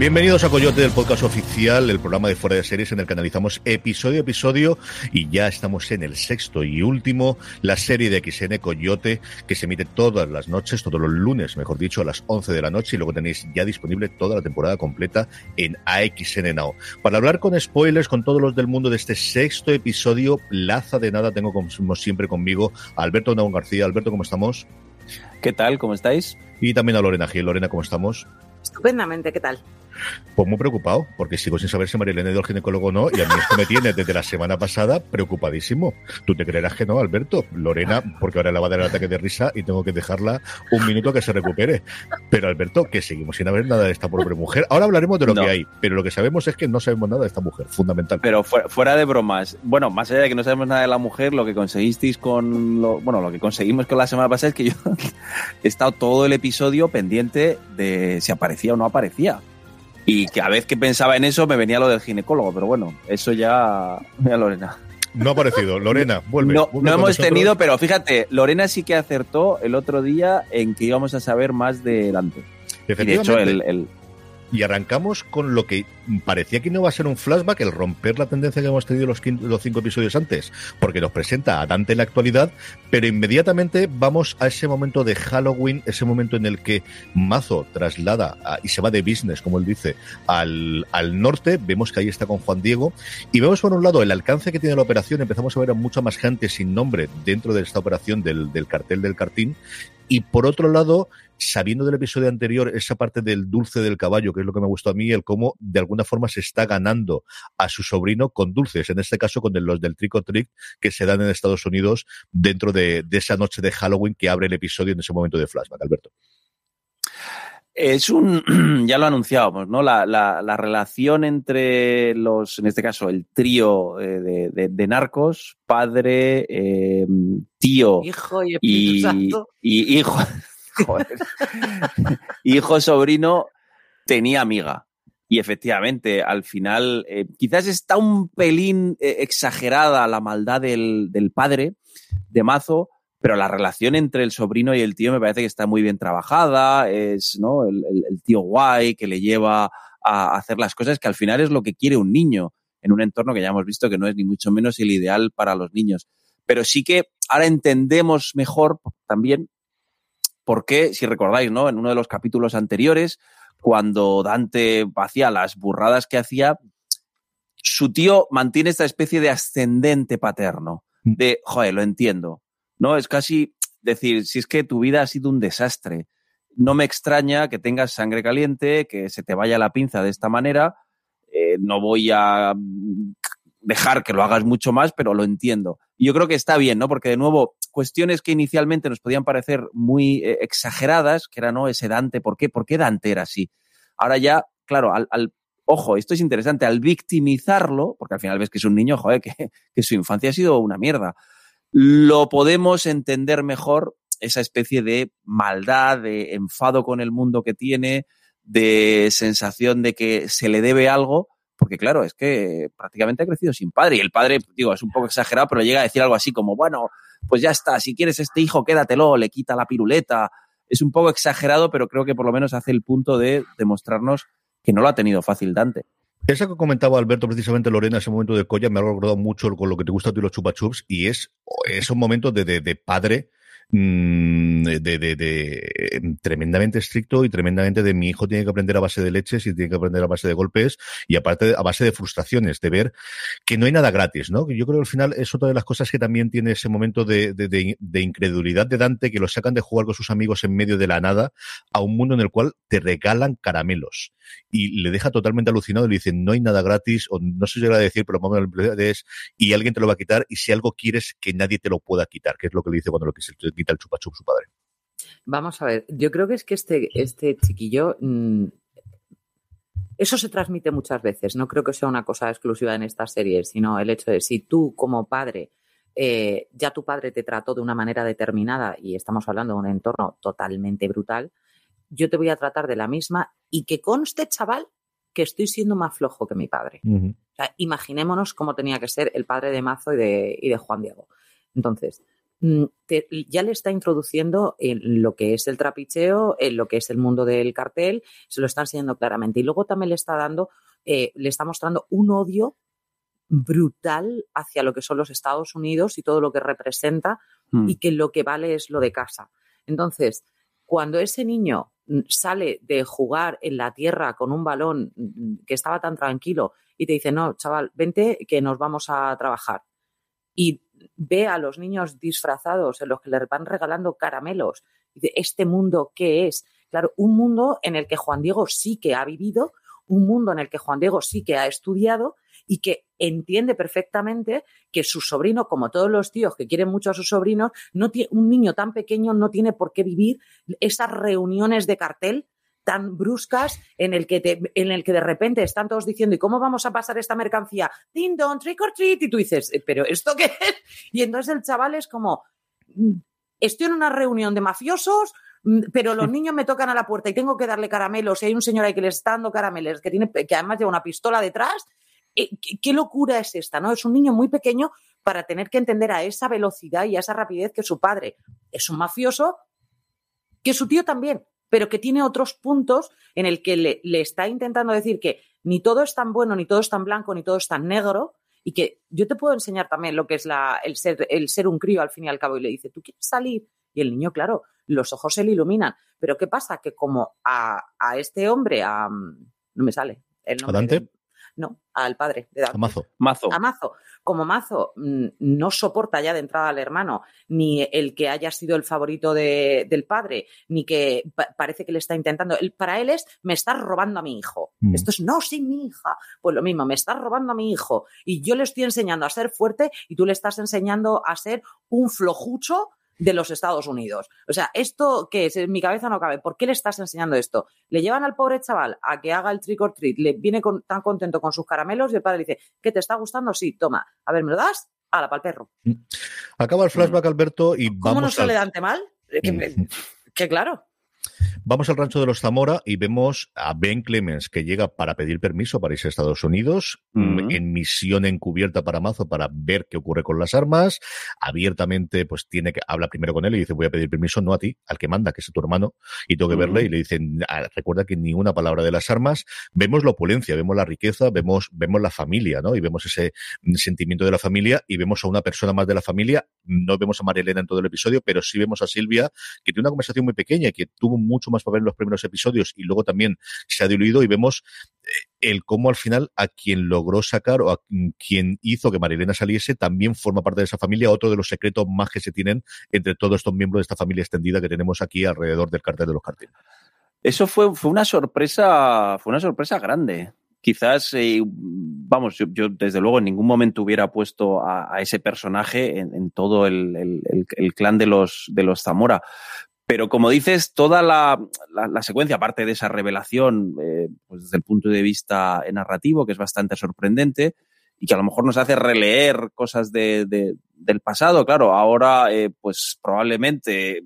Bienvenidos a Coyote del podcast oficial, el programa de fuera de series en el que analizamos episodio a episodio y ya estamos en el sexto y último, la serie de XN Coyote que se emite todas las noches, todos los lunes, mejor dicho, a las 11 de la noche y luego tenéis ya disponible toda la temporada completa en AXN Now. Para hablar con spoilers, con todos los del mundo de este sexto episodio, laza de nada, tengo como siempre conmigo a Alberto Naun García. Alberto, ¿cómo estamos? ¿Qué tal? ¿Cómo estáis? Y también a Lorena Gil. Lorena, ¿cómo estamos? Estupendamente, ¿qué tal? Pues muy preocupado, porque sigo sin saber si ido al ginecólogo o no, y a mí esto me tiene desde la semana pasada preocupadísimo. Tú te creerás que no, Alberto. Lorena, porque ahora le va a dar el ataque de risa y tengo que dejarla un minuto que se recupere. Pero Alberto, que seguimos sin haber nada de esta pobre mujer. Ahora hablaremos de lo que hay, pero lo que sabemos es que no sabemos nada de esta mujer, fundamental. Pero fuera, de bromas, bueno, más allá de que no sabemos nada de la mujer, lo que conseguisteis con lo, bueno, lo que conseguimos con la semana pasada es que yo he estado todo el episodio pendiente de si aparecía o no aparecía. Y que a vez que pensaba en eso me venía lo del ginecólogo, pero bueno, eso ya. Mira, Lorena. No ha aparecido. Lorena, vuelve. No, no hemos tenido, pero fíjate, Lorena sí que acertó el otro día en que íbamos a saber más de Dante. Y de hecho, el, y arrancamos con lo que parecía que no va a ser un flashback, el romper la tendencia que hemos tenido los, los cinco episodios antes, porque nos presenta a Dante en la actualidad, pero inmediatamente vamos a ese momento de Halloween, ese momento en el que Mazo traslada y se va de business, como él dice, al, al norte, vemos que ahí está con Juan Diego, y vemos por un lado el alcance que tiene la operación, empezamos a ver a mucha más gente sin nombre dentro de esta operación del, del cartel del cartín, y por otro lado, sabiendo del episodio anterior esa parte del dulce del caballo, que es lo que me gustó a mí, el cómo de alguna forma se está ganando a su sobrino con dulces, en este caso con los del trick or trick que se dan en Estados Unidos dentro de, esa noche de Halloween que abre el episodio en ese momento de flashback, Alberto. Es un, ya lo anunciábamos, ¿no? La, la, relación entre los, en este caso, el trío eh, de, narcos, padre, eh, tío hijo y, y, y hijo, hijo sobrino tenía amiga. Y efectivamente, al final, eh, quizás está un pelín exagerada la maldad del, del padre de Mazo, pero la relación entre el sobrino y el tío me parece que está muy bien trabajada, es ¿no? el, tío guay que le lleva a hacer las cosas que al final es lo que quiere un niño en un entorno que ya hemos visto que no es ni mucho menos el ideal para los niños. Pero sí que ahora entendemos mejor también por qué, si recordáis, ¿no? En uno de los capítulos anteriores, cuando Dante hacía las burradas que hacía, su tío mantiene esta especie de ascendente paterno, mm. de, joder, lo entiendo, ¿no? Es casi decir, si es que tu vida ha sido un desastre, no me extraña que tengas sangre caliente, que se te vaya la pinza de esta manera, eh, no voy a dejar que lo hagas mucho más, pero lo entiendo. Y yo creo que está bien, ¿no? Porque de nuevo, cuestiones que inicialmente nos podían parecer muy eh, exageradas, que era, ¿no? Ese Dante, ¿por qué? ¿Por qué Dante era así? Ahora ya, claro, al, ojo, esto es interesante, al victimizarlo, porque al final ves que es un niño, joder, que, que su infancia ha sido una mierda lo podemos entender mejor esa especie de maldad, de enfado con el mundo que tiene, de sensación de que se le debe algo, porque claro, es que prácticamente ha crecido sin padre y el padre, digo, es un poco exagerado, pero llega a decir algo así como, bueno, pues ya está, si quieres este hijo, quédatelo, le quita la piruleta. Es un poco exagerado, pero creo que por lo menos hace el punto de demostrarnos que no lo ha tenido fácil Dante. Esa que comentaba Alberto precisamente Lorena, ese momento de colla, me ha recordado mucho con lo que te gusta a ti los chupachups y es, un momento de, de, padre de, de, de, tremendamente estricto y tremendamente de mi hijo tiene que aprender a base de leches y tiene que aprender a base de golpes y aparte a base de frustraciones, de ver que no hay nada gratis, ¿no? Yo creo que al final es otra de las cosas que también tiene ese momento de, de, de incredulidad de Dante, que lo sacan de jugar con sus amigos en medio de la nada a un mundo en el cual te regalan caramelos y le deja totalmente alucinado y le dice, no hay nada gratis, o no sé si llega a decir, pero más o menos es, y alguien te lo va a quitar, y si algo quieres, que nadie te lo pueda quitar, que es lo que le dice cuando lo quise, quita el chupachup su padre. Vamos a ver, yo creo que es que este, este chiquillo, mm, eso se transmite muchas veces, no creo que sea una cosa exclusiva en esta serie, sino el hecho de si tú como padre, eh, ya tu padre te trató de una manera determinada y estamos hablando de un entorno totalmente brutal, yo te voy a tratar de la misma y que conste, chaval, que estoy siendo más flojo que mi padre. imaginémonos cómo tenía que ser el padre de Mazo y de, y de Juan Diego. Entonces, mm, ya le está introduciendo en lo que es el trapicheo, en lo que es el mundo del cartel, se lo está enseñando claramente. Y luego también le está dando, eh, le está mostrando un odio brutal hacia lo que son los Estados Unidos y todo lo que representa hmm. y que lo que vale es lo de casa. Entonces, cuando ese niño sale de jugar en la tierra con un balón que estaba tan tranquilo y te dice, no, chaval, vente que nos vamos a trabajar. Y ve a los niños disfrazados en los que les van regalando caramelos. Y de este mundo, ¿qué es? Claro, un mundo en el que Juan Diego sí que ha vivido, un mundo en el que Juan Diego sí que ha estudiado y que entiende perfectamente que su sobrino, como todos los tíos que quieren mucho a sus sobrinos, no tiene, un niño tan pequeño no tiene por qué vivir esas reuniones de cartel tan bruscas en el que te, en el que de repente están todos diciendo ¿y cómo vamos a pasar esta mercancía? Ding dong, trick or treat y tú dices eh, ¿pero esto qué es? Y entonces el chaval es como mm, estoy en una reunión de mafiosos mm, pero los niños me tocan a la puerta y tengo que darle caramelos y hay un señor ahí que le está dando caramelos que tiene que además lleva una pistola detrás ¿qué, locura es esta? ¿no? Es un niño muy pequeño para tener que entender a esa velocidad y a esa rapidez que su padre es un mafioso, que su tío también, pero que tiene otros puntos en el que le, está intentando decir que ni todo es tan bueno, ni todo es tan blanco, ni todo es tan negro, y que yo te puedo enseñar también lo que es la, el, ser, el ser un crío al fin y al cabo, y le dice, ¿tú quieres salir? Y el niño, claro, los ojos se le iluminan. Pero ¿qué pasa? Que como a, este hombre, a, no me sale el nombre. No, al padre de A Mazo. Mazo. A Mazo. Como Mazo mm, no soporta ya de entrada al hermano, ni el que haya sido el favorito del padre, ni que parece que le está intentando. para él es, me estás robando a mi hijo. Mm. Esto es, no, sí, mi hija. Pues lo mismo, me estás robando a mi hijo. Y yo le estoy enseñando a ser fuerte y tú le estás enseñando a ser un flojucho de los Estados Unidos. O sea, esto que es, en mi cabeza no cabe. ¿Por qué le estás enseñando esto? Le llevan al pobre chaval a que haga el trick or treat, le viene tan contento con sus caramelos y el padre le dice, ¿qué te está gustando? Sí, toma. A ver, ¿me lo das? A la pal perro. Mm. Acaba el flashback, Alberto, y vamos. ¿Cómo no se le dante mal? Mm. que claro. Vamos al rancho de los Zamora y vemos a Ben Clemens que llega para pedir permiso para irse a Estados Unidos, mm, en misión encubierta para Mazo para ver qué ocurre con las armas. Abiertamente, pues tiene que habla primero con él y dice: Voy a pedir permiso no a ti, al que manda, que es tu hermano, y tengo que verle. Y le dicen: ah, Recuerda que ni una palabra de las armas. Vemos la opulencia, vemos la riqueza, vemos, vemos la familia, ¿no? Y vemos ese mm, sentimiento de la familia y vemos a una persona más de la familia. No vemos a María Elena en todo el episodio, pero sí vemos a Silvia, que tiene una conversación muy pequeña y que tuvo mucho más papel en los primeros episodios y luego también se ha diluido y vemos eh, el cómo al final a quien logró sacar o a quien hizo que Marilena saliese también forma parte de esa familia, otro de los secretos más que se tienen entre todos estos miembros de esta familia extendida que tenemos aquí alrededor del cartel de los carteles. Eso fue, fue una sorpresa, fue una sorpresa grande. Quizás, eh, vamos, yo, desde luego en ningún momento hubiera puesto a, ese personaje en, todo el, el, clan de los, de los Zamora. Pero como dices, toda la, secuencia, aparte de esa revelación, eh, pues desde el punto de vista narrativo, que es bastante sorprendente y que a lo mejor nos hace releer cosas de, del pasado, claro, ahora eh, pues probablemente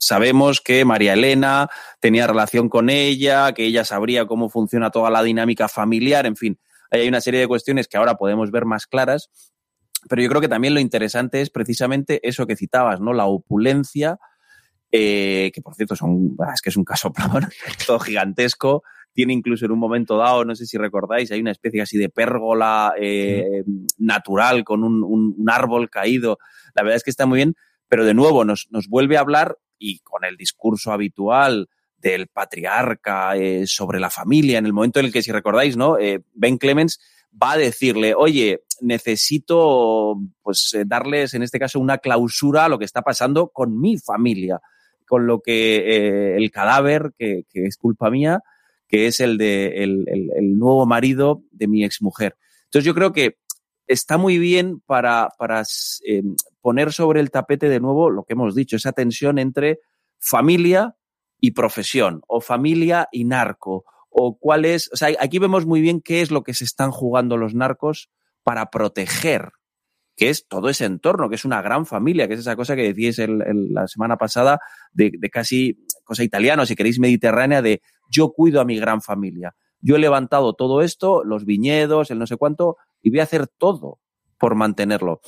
sabemos que María Elena tenía relación con ella, que ella sabría cómo funciona toda la dinámica familiar, en fin, hay una serie de cuestiones que ahora podemos ver más claras, pero yo creo que también lo interesante es precisamente eso que citabas, ¿no? La opulencia, eh, que por cierto son, es que es un caso todo gigantesco. Tiene incluso en un momento dado, no sé si recordáis, hay una especie así de pérgola eh, natural con un, árbol caído. La verdad es que está muy bien, pero de nuevo nos, nos vuelve a hablar y con el discurso habitual del patriarca eh, sobre la familia, en el momento en el que, si recordáis, ¿no? ben Clemens va a decirle, oye, necesito pues darles en este caso una clausura a lo que está pasando con mi familia con lo que eh, el cadáver, que, es culpa mía, que es el de el, nuevo marido de mi exmujer. Entonces yo creo que está muy bien para, para eh, poner sobre el tapete de nuevo lo que hemos dicho, esa tensión entre familia y profesión, o familia y narco, o cuál es, o sea, aquí vemos muy bien qué es lo que se están jugando los narcos para proteger, que es todo ese entorno, que es una gran familia, que es esa cosa que decíais la semana pasada de, de casi cosa italiana, si queréis mediterránea, de yo cuido a mi gran familia. Yo he levantado todo esto, los viñedos, el no sé cuánto, y voy a hacer todo por mantenerlo.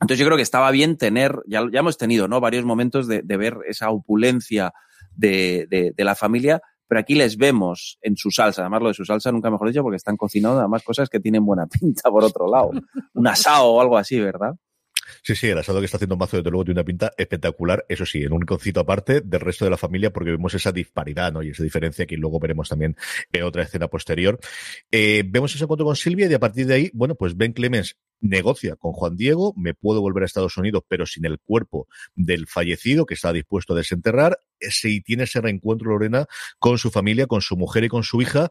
Entonces yo creo que estaba bien tener, ya, ya hemos tenido, ¿no? Varios momentos de, ver esa opulencia de, la familia, pero aquí les vemos en su salsa. Además, lo de su salsa nunca mejor dicho porque están cocinando además cosas que tienen buena pinta por otro lado. Un asado o algo así, ¿verdad? Sí, sí, el asado que está haciendo Mazo, desde luego, tiene una pinta espectacular. Eso sí, en un rinconcito aparte del resto de la familia, porque vemos esa disparidad, ¿no? Y esa diferencia que luego veremos también en otra escena posterior. Eh, vemos ese encuentro con Silvia y a partir de ahí, bueno, pues Ben Clemens negocia con Juan Diego, me puedo volver a Estados Unidos, pero sin el cuerpo del fallecido que está dispuesto a desenterrar. Si tiene ese reencuentro, Lorena, con su familia, con su mujer y con su hija,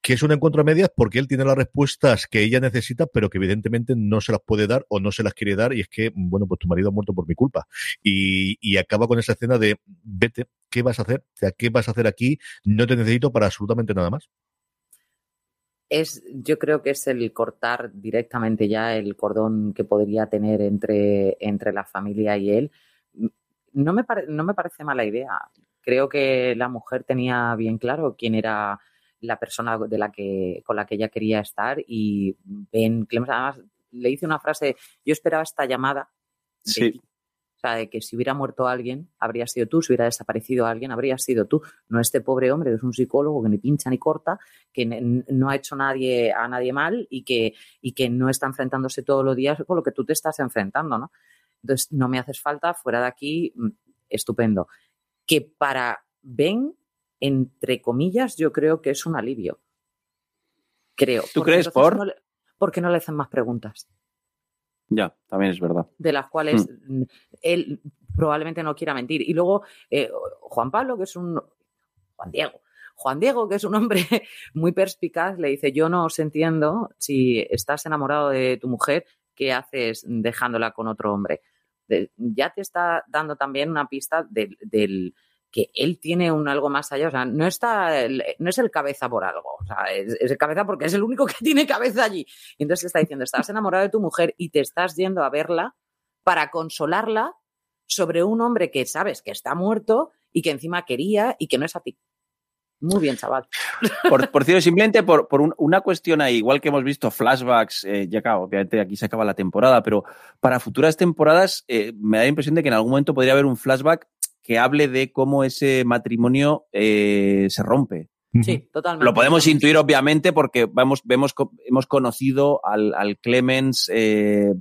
que es un encuentro a medias porque él tiene las respuestas que ella necesita, pero que evidentemente no se las puede dar o no se las quiere dar, y es que, bueno, pues tu marido ha muerto por mi culpa. Y, y acaba con esa escena de, vete, ¿qué vas a hacer? ¿Qué vas a hacer aquí? No te necesito para absolutamente nada más. Es, yo creo que es el cortar directamente ya el cordón que podría tener entre, entre la familia y él. No me, no me parece mala idea. Creo que la mujer tenía bien claro quién era la persona de la que, con la que ella quería estar y Ben Clemens además le hice una frase, yo esperaba esta llamada sí. O sea, de que si hubiera muerto alguien, habría sido tú, si hubiera desaparecido alguien, habría sido tú. No este pobre hombre que es un psicólogo que ni pincha ni corta, que no ha hecho nadie a nadie mal y que, y que no está enfrentándose todos los días con lo que tú te estás enfrentando, ¿no? Entonces, no me haces falta, fuera de aquí, mm, estupendo. Que para Ben entre comillas, yo creo que es un alivio. Creo. ¿Tú crees por? No porque no le hacen más preguntas. Ya, también es verdad. De las cuales hmm. él probablemente no quiera mentir. Y luego, eh, Juan Pablo, que es un. Juan Diego. Juan Diego, que es un hombre muy perspicaz, le dice: Yo no os entiendo si estás enamorado de tu mujer, ¿qué haces dejándola con otro hombre? ya te está dando también una pista del, que él tiene un algo más allá, o sea, no está, no es el cabeza por algo, o sea, es, el cabeza porque es el único que tiene cabeza allí. Entonces está diciendo, estás enamorado de tu mujer y te estás yendo a verla para consolarla sobre un hombre que sabes que está muerto y que encima quería y que no es a ti. Muy bien, chaval. Por, por cierto, simplemente por, por una cuestión ahí, igual que hemos visto flashbacks, eh, ya claro, obviamente aquí se acaba la temporada, pero para futuras temporadas eh, me da la impresión de que en algún momento podría haber un flashback que hable de cómo ese matrimonio eh, se rompe. Sí, totalmente. Lo podemos intuir, obviamente, porque vamos, vemos, hemos conocido al, Clemens eh,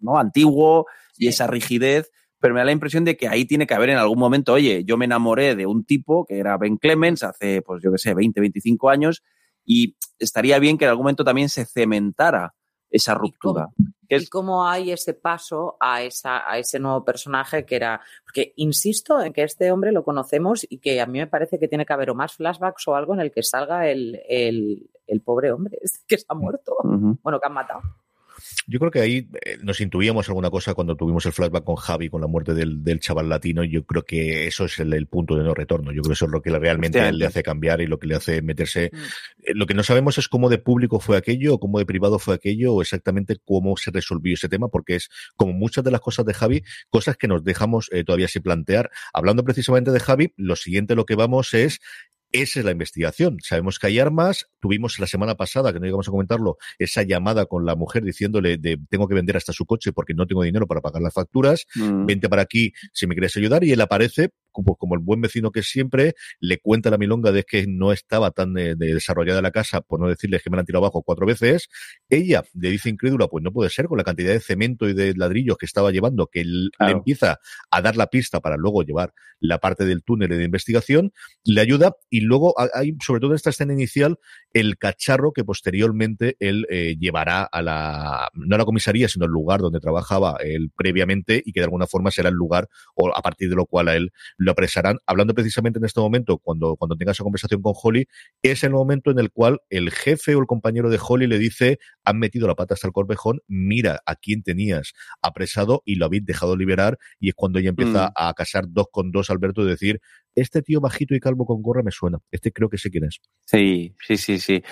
¿no? antiguo y esa rigidez, pero me da la impresión de que ahí tiene que haber en algún momento, oye, yo me enamoré de un tipo que era Ben Clemens hace, pues yo qué sé, 20, 25 años, y estaría bien que en algún momento también se cementara esa ruptura. ¿Y cómo, hay ese paso a, esa, a ese nuevo personaje que era? Porque insisto en que este hombre lo conocemos y que a mí me parece que tiene que haber o más flashbacks o algo en el que salga el, el, pobre hombre que se ha muerto, bueno, que han matado. Yo creo que ahí eh, nos intuíamos alguna cosa cuando tuvimos el flashback con Javi, con la muerte del, del chaval latino. Yo creo que eso es el, punto de no retorno. Yo creo que eso es lo que realmente le hace cambiar y lo que le hace meterse. Mm. Eh, lo que no sabemos es cómo de público fue aquello, o cómo de privado fue aquello, o exactamente cómo se resolvió ese tema, porque es como muchas de las cosas de Javi, cosas que nos dejamos eh, todavía sin plantear. Hablando precisamente de Javi, lo siguiente lo que vamos es esa es la investigación. Sabemos que hay armas. Tuvimos la semana pasada, que no llegamos a comentarlo, esa llamada con la mujer diciéndole de tengo que vender hasta su coche porque no tengo dinero para pagar las facturas. Mm. Vente para aquí si me quieres ayudar. Y él aparece como, como el buen vecino que siempre, le cuenta la milonga de que no estaba tan eh, desarrollada la casa, por no decirles que me la han tirado abajo cuatro veces. Ella le dice incrédula, pues no puede ser con la cantidad de cemento y de ladrillos que estaba llevando, que le empieza a dar la pista para luego llevar la parte del túnel de investigación, le ayuda y y luego hay, sobre todo en esta escena inicial, el cacharro que posteriormente él eh, llevará a la, no a la comisaría, sino al lugar donde trabajaba él previamente y que de alguna forma será el lugar o a partir de lo cual a él lo apresarán. Hablando precisamente en este momento, cuando, cuando tenga esa conversación con Holly, es el momento en el cual el jefe o el compañero de Holly le dice, han metido la pata hasta el corvejón, mira a quién tenías apresado y lo habéis dejado liberar y es cuando ella empieza mm. a casar dos con dos, Alberto, y decir, este tío bajito y calvo con gorra me suena. Este creo que sé quién es. Sí, sí, sí, sí.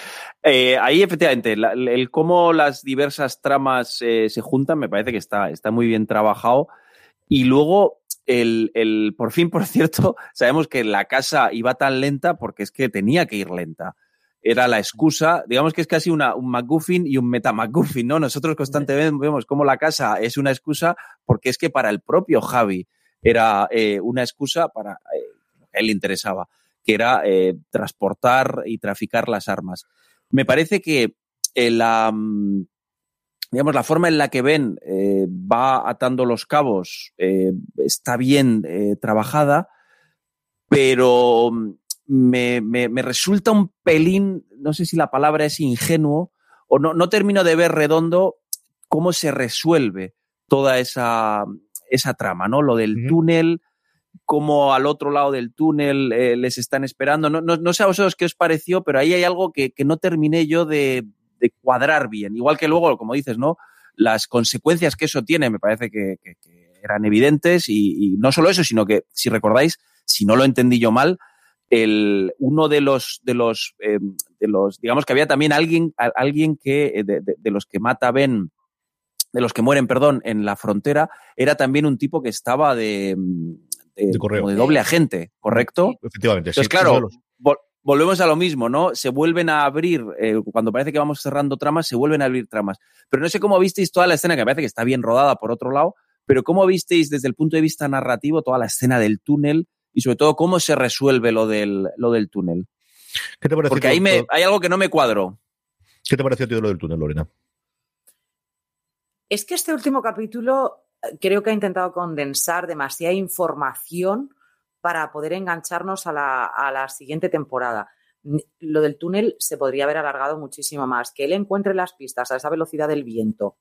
Eh, ahí efectivamente, el cómo las diversas tramas eh, se juntan me parece que está, está muy bien trabajado. Y luego, el, el, por fin, por cierto, sabemos que la casa iba tan lenta porque es que tenía que ir lenta. Era la excusa, digamos que es casi una, un McGuffin y un meta McGuffin, ¿no? Nosotros constantemente vemos cómo la casa es una excusa porque es que para el propio Javi era eh, una excusa para, él le interesaba, que era eh, transportar y traficar las armas. Me parece que eh, la, mm, digamos, la forma en la que Ben eh, va atando los cabos está bien trabajada, pero mm, me, me, resulta un pelín, no sé si la palabra es ingenuo, o no, no termino de ver redondo cómo se resuelve toda esa, esa trama, ¿no? Lo del túnel, cómo al otro lado del túnel eh, les están esperando. No, no, sé a vosotros qué os pareció, pero ahí hay algo que, que no terminé yo de, cuadrar bien. Igual que luego, como dices, ¿no? Las consecuencias que eso tiene me parece que, eran evidentes y, no solo eso, sino que, si recordáis, si no lo entendí yo mal, el, uno de los, de los, los, digamos que había también alguien, alguien que, eh, de los que mata Ben, de los que mueren, perdón, en la frontera, era también un tipo que estaba de, de, de doble agente, ¿correcto? Efectivamente, Entonces, claro, volvemos a lo mismo, ¿no? Se vuelven a abrir, eh, cuando parece que vamos cerrando tramas, se vuelven a abrir tramas. Pero no sé cómo visteis toda la escena, que parece que está bien rodada por otro lado, pero cómo visteis desde el punto de vista narrativo toda la escena del túnel y sobre todo cómo se resuelve lo del, lo del túnel. ¿Qué te parece Porque ahí me, hay algo que no me cuadro. ¿Qué te pareció a ti lo del túnel, Lorena? Es que este último capítulo creo que ha intentado condensar demasiada información para poder engancharnos a la, a la, siguiente temporada. Lo del túnel se podría haber alargado muchísimo más. Que él encuentre las pistas a esa velocidad del viento,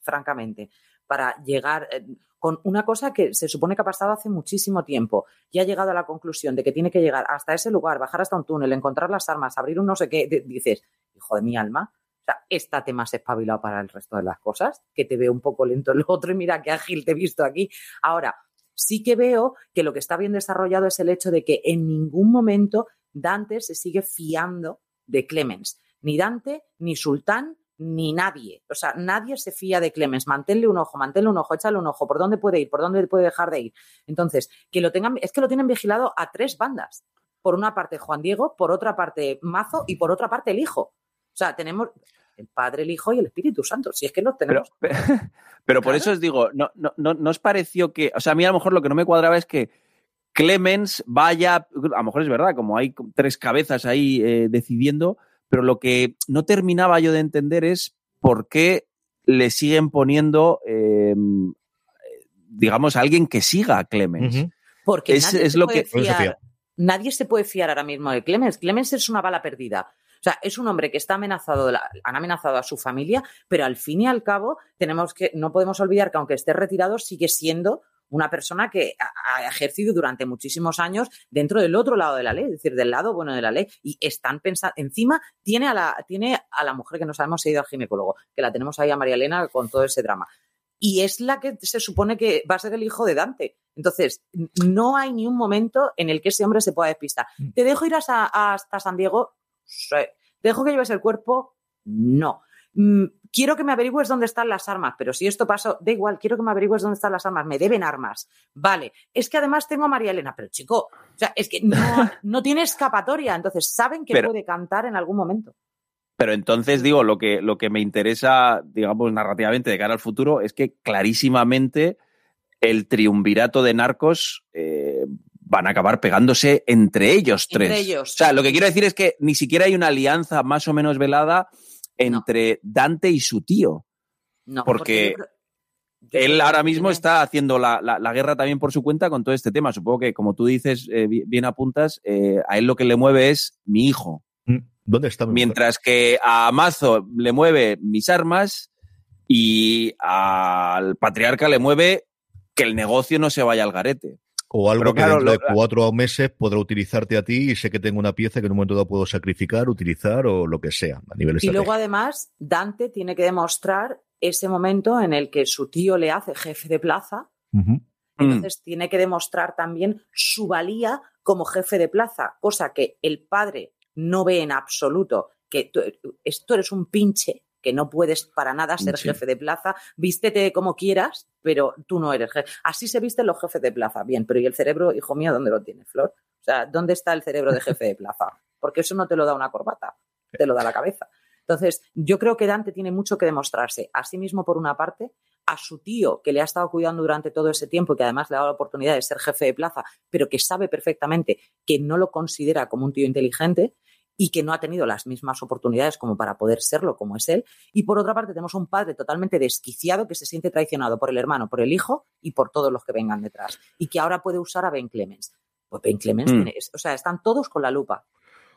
francamente, para llegar eh, con una cosa que se supone que ha pasado hace muchísimo tiempo y ha llegado a la conclusión de que tiene que llegar hasta ese lugar, bajar hasta un túnel, encontrar las armas, abrir un no sé qué, dices, hijo de mi alma, sea, estate más espabilado para el resto de las cosas, que te veo un poco lento el otro y mira qué ágil te he visto aquí. Ahora, sí que veo que lo que está bien desarrollado es el hecho de que en ningún momento Dante se sigue fiando de Clemens. Ni Dante, ni Sultán, ni nadie. O sea, nadie se fía de Clemens. Manténle un ojo, manténle un ojo, échale un ojo, por dónde puede ir, por dónde puede dejar de ir. Entonces, que lo tengan, es que lo tienen vigilado a tres bandas. Por una parte Juan Diego, por otra parte Mazo y por otra parte el hijo. O sea, tenemos el Padre, el Hijo y el Espíritu Santo. Si es que los tenemos. Pero, pero, por eso os digo, no, no, no, no os pareció que. O sea, a mí a lo mejor lo que no me cuadraba es que Clemens vaya. A lo mejor es verdad, como hay tres cabezas ahí eh, decidiendo, pero lo que no terminaba yo de entender es por qué le siguen poniendo, eh, digamos, a alguien que siga a Clemens. Porque es, es lo que. Fiar, nadie se puede fiar ahora mismo de Clemens. Clemens es una bala perdida. O sea, es un hombre que está amenazado, han amenazado a su familia, pero al fin y al cabo tenemos que, no podemos olvidar que aunque esté retirado, sigue siendo una persona que ha ejercido durante muchísimos años dentro del otro lado de la ley, es decir, del lado bueno de la ley, y están pensando, encima tiene a la, tiene a la mujer que no sabemos si ha ido al ginecólogo, que la tenemos ahí a María Elena con todo ese drama. Y es la que se supone que va a ser el hijo de Dante. Entonces, no hay ni un momento en el que ese hombre se pueda despistar. Mm. Te dejo ir hasta, hasta San Diego, ¿Dejo que lleves el cuerpo? No. Mm, quiero que me averigües dónde están las armas, pero si esto pasó, da igual, quiero que me averigües dónde están las armas, me deben armas. Vale, es que además tengo a María Elena, pero chico, o sea, es que no, no tiene escapatoria, entonces saben que pero, puede cantar en algún momento. Pero entonces digo, lo que, lo que me interesa, digamos, narrativamente de cara al futuro es que clarísimamente el triunvirato de narcos eh, van a acabar pegándose entre ellos tres. Entre ellos. O sea, lo que quiero decir es que ni siquiera hay una alianza más o menos velada entre no. Dante y su tío. No, porque, porque él ahora mismo está haciendo la, la, guerra también por su cuenta con todo este tema. Supongo que, como tú dices, eh, bien apuntas, eh, a él lo que le mueve es mi hijo. Mm, ¿Dónde está? Mientras que a Mazo le mueve mis armas y al patriarca le mueve que el negocio no se vaya al garete. O algo que dentro de cuatro meses podrá utilizarte a ti y sé que tengo una pieza que en un momento dado puedo sacrificar, utilizar o lo que sea a nivel Y luego además Dante tiene que demostrar ese momento en el que su tío le hace jefe de plaza. Entonces tiene que demostrar también su valía como jefe de plaza, cosa que el padre no ve en absoluto, que tú, eres un pinche que no puedes para nada ser jefe de plaza, vístete como quieras, pero tú no eres jefe. Así se visten los jefes de plaza, bien, pero ¿y el cerebro, hijo mío, dónde lo tiene, Flor? O sea, ¿dónde está el cerebro de jefe de plaza? Porque eso no te lo da una corbata, te lo da la cabeza. Entonces, yo creo que Dante tiene mucho que demostrarse a sí mismo por una parte, a su tío que le ha estado cuidando durante todo ese tiempo y que además le ha dado la oportunidad de ser jefe de plaza, pero que sabe perfectamente que no lo considera como un tío inteligente, y que no ha tenido las mismas oportunidades como para poder serlo como es él. Y por otra parte tenemos un padre totalmente desquiciado que se siente traicionado por el hermano, por el hijo y por todos los que vengan detrás. Y que ahora puede usar a Ben Clemens. Pues Ben Clemens mm. tiene, o sea, están todos con la lupa.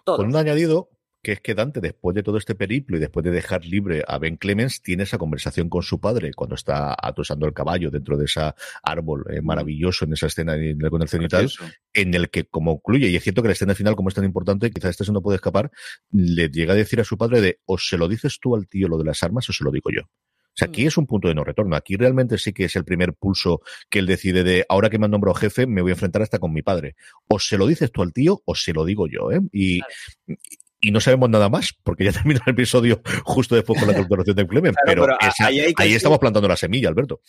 Todos. Con un añadido que es que Dante, después de todo este periplo y después de dejar libre a Ben Clemens, tiene esa conversación con su padre cuando está atosando el caballo dentro de ese árbol eh, maravilloso en esa escena con el cenital, en el que como concluye, y es cierto que la escena final, como es tan importante, quizás este no puede escapar, le llega a decir a su padre de, o se lo dices tú al tío lo de las armas o se lo digo yo. O sea, aquí mm. es un punto de no retorno. Aquí realmente sí que es el primer pulso que él decide de ahora que me han nombrado jefe, me voy a enfrentar hasta con mi padre. O se lo dices tú al tío o se lo digo yo, ¿eh? Y, y no sabemos nada más, porque ya terminó el episodio justo después con la corporación de Clement. pero, ahí, estamos plantando la semilla, Alberto.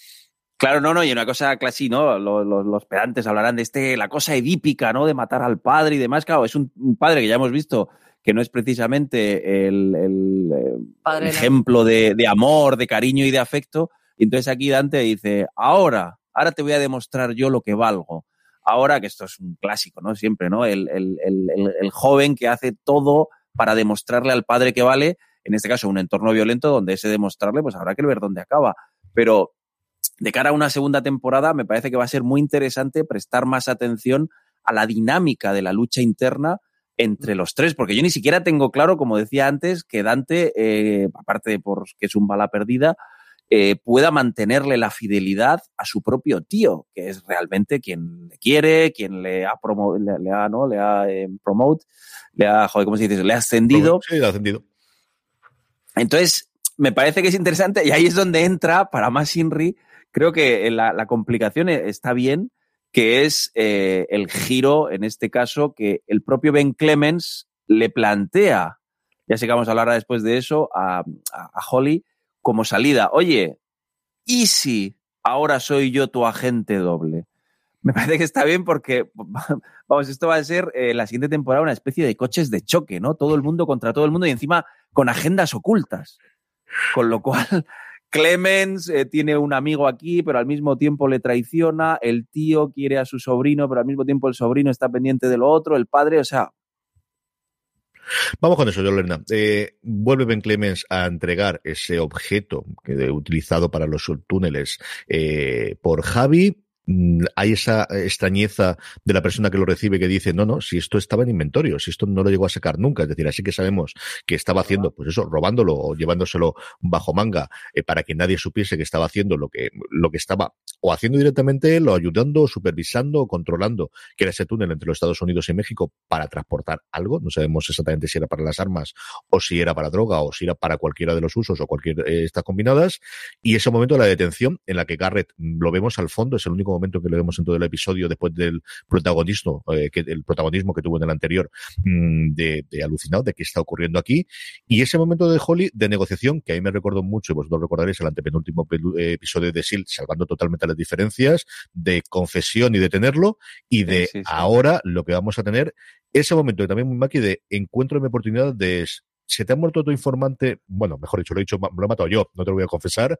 Claro, no, no, y una cosa casi, ¿no? Los, los, pedantes hablarán de este, la cosa edípica, ¿no? De matar al padre y demás. Claro, es un, padre que ya hemos visto que no es precisamente el, el, ejemplo de, de, amor, de cariño y de afecto. Y entonces aquí Dante dice, ahora, ahora te voy a demostrar yo lo que valgo. Ahora, que esto es un clásico, ¿no? Siempre, ¿no? El, el joven que hace todo para demostrarle al padre que vale, en este caso un entorno violento donde ese demostrarle, pues habrá que ver dónde acaba. Pero de cara a una segunda temporada, me parece que va a ser muy interesante prestar más atención a la dinámica de la lucha interna entre los tres, porque yo ni siquiera tengo claro, como decía antes, que Dante, eh, aparte de por que es un bala perdida, eh, pueda mantenerle la fidelidad a su propio tío, que es realmente quien le quiere, quien le ha, promo le, ha, ¿no? le ha eh, promote, le ha, joder, ¿cómo se dice? Le ha ascendido. Sí, le ha ascendido. Entonces, me parece que es interesante y ahí es donde entra, para más Inri, creo que la, la complicación está bien, que es eh, el giro, en este caso, que el propio Ben Clemens le plantea, ya sé que vamos a hablar después de eso, a, a, a Holly, como salida, oye, ¿y si ahora soy yo tu agente doble? Me parece que está bien porque, vamos, esto va a ser eh, la siguiente temporada una especie de coches de choque, ¿no? Todo el mundo contra todo el mundo y encima con agendas ocultas. Con lo cual, Clemens eh, tiene un amigo aquí, pero al mismo tiempo le traiciona, el tío quiere a su sobrino, pero al mismo tiempo el sobrino está pendiente de lo otro, el padre, o sea, Vamos con eso, Yolanda. Eh, vuelve Ben Clemens a entregar ese objeto que, utilizado para los túneles eh, por Javi hay esa extrañeza de la persona que lo recibe que dice, no, no, si esto estaba en inventario, si esto no lo llegó a sacar nunca, es decir, así que sabemos que estaba haciendo, pues eso, robándolo o llevándoselo bajo manga eh, para que nadie supiese que estaba haciendo lo que, lo que estaba o haciendo directamente él, o ayudando, o supervisando, o controlando, que era ese túnel entre los Estados Unidos y México para transportar algo, no sabemos exactamente si era para las armas, o si era para droga, o si era para cualquiera de los usos, o cualquier de eh, estas combinadas, y ese momento de la detención en la que Garrett mm, lo vemos al fondo, es el único momento que lo vemos en todo el episodio después del protagonismo, eh, que, el protagonismo que tuvo en el anterior, mm, de, de, alucinado de qué está ocurriendo aquí. Y ese momento de Holly de negociación, que a mí me recordó mucho, y vosotros recordaréis el antepenúltimo eh, episodio de SIL, salvando totalmente las diferencias, de confesión y de tenerlo, y de ahora lo que vamos a tener, ese momento que también muy maqui de encuentro de mi oportunidad de se te ha muerto tu informante, bueno, mejor dicho, lo he dicho, lo he matado yo, no te lo voy a confesar,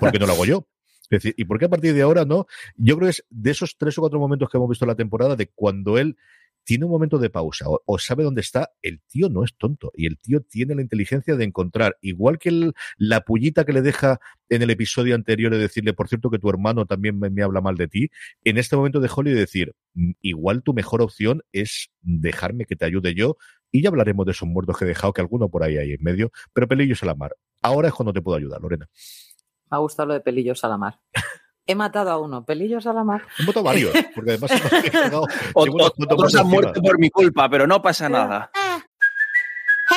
¿por qué no lo hago yo? Es decir, ¿y por qué a partir de ahora no? Yo creo que es de esos tres o cuatro momentos que hemos visto en la temporada de cuando él tiene un momento de pausa o, sabe dónde está, el tío no es tonto y el tío tiene la inteligencia de encontrar, igual que la pullita que le deja en el episodio anterior de decirle, por cierto, que tu hermano también me, habla mal de ti, en este momento de Holly decir, mm, igual tu mejor opción es dejarme que te ayude yo y ya hablaremos de esos muertos que he dejado, que alguno por ahí hay en medio, pero pelillos a la mar. Ahora es cuando te puedo ayudar, Lorena. Me ha gustado lo de pelillos a la mar. He matado a uno, pelillos a la mar. He matado a varios, porque además Otros han muerto por mi culpa, pero no pasa nada.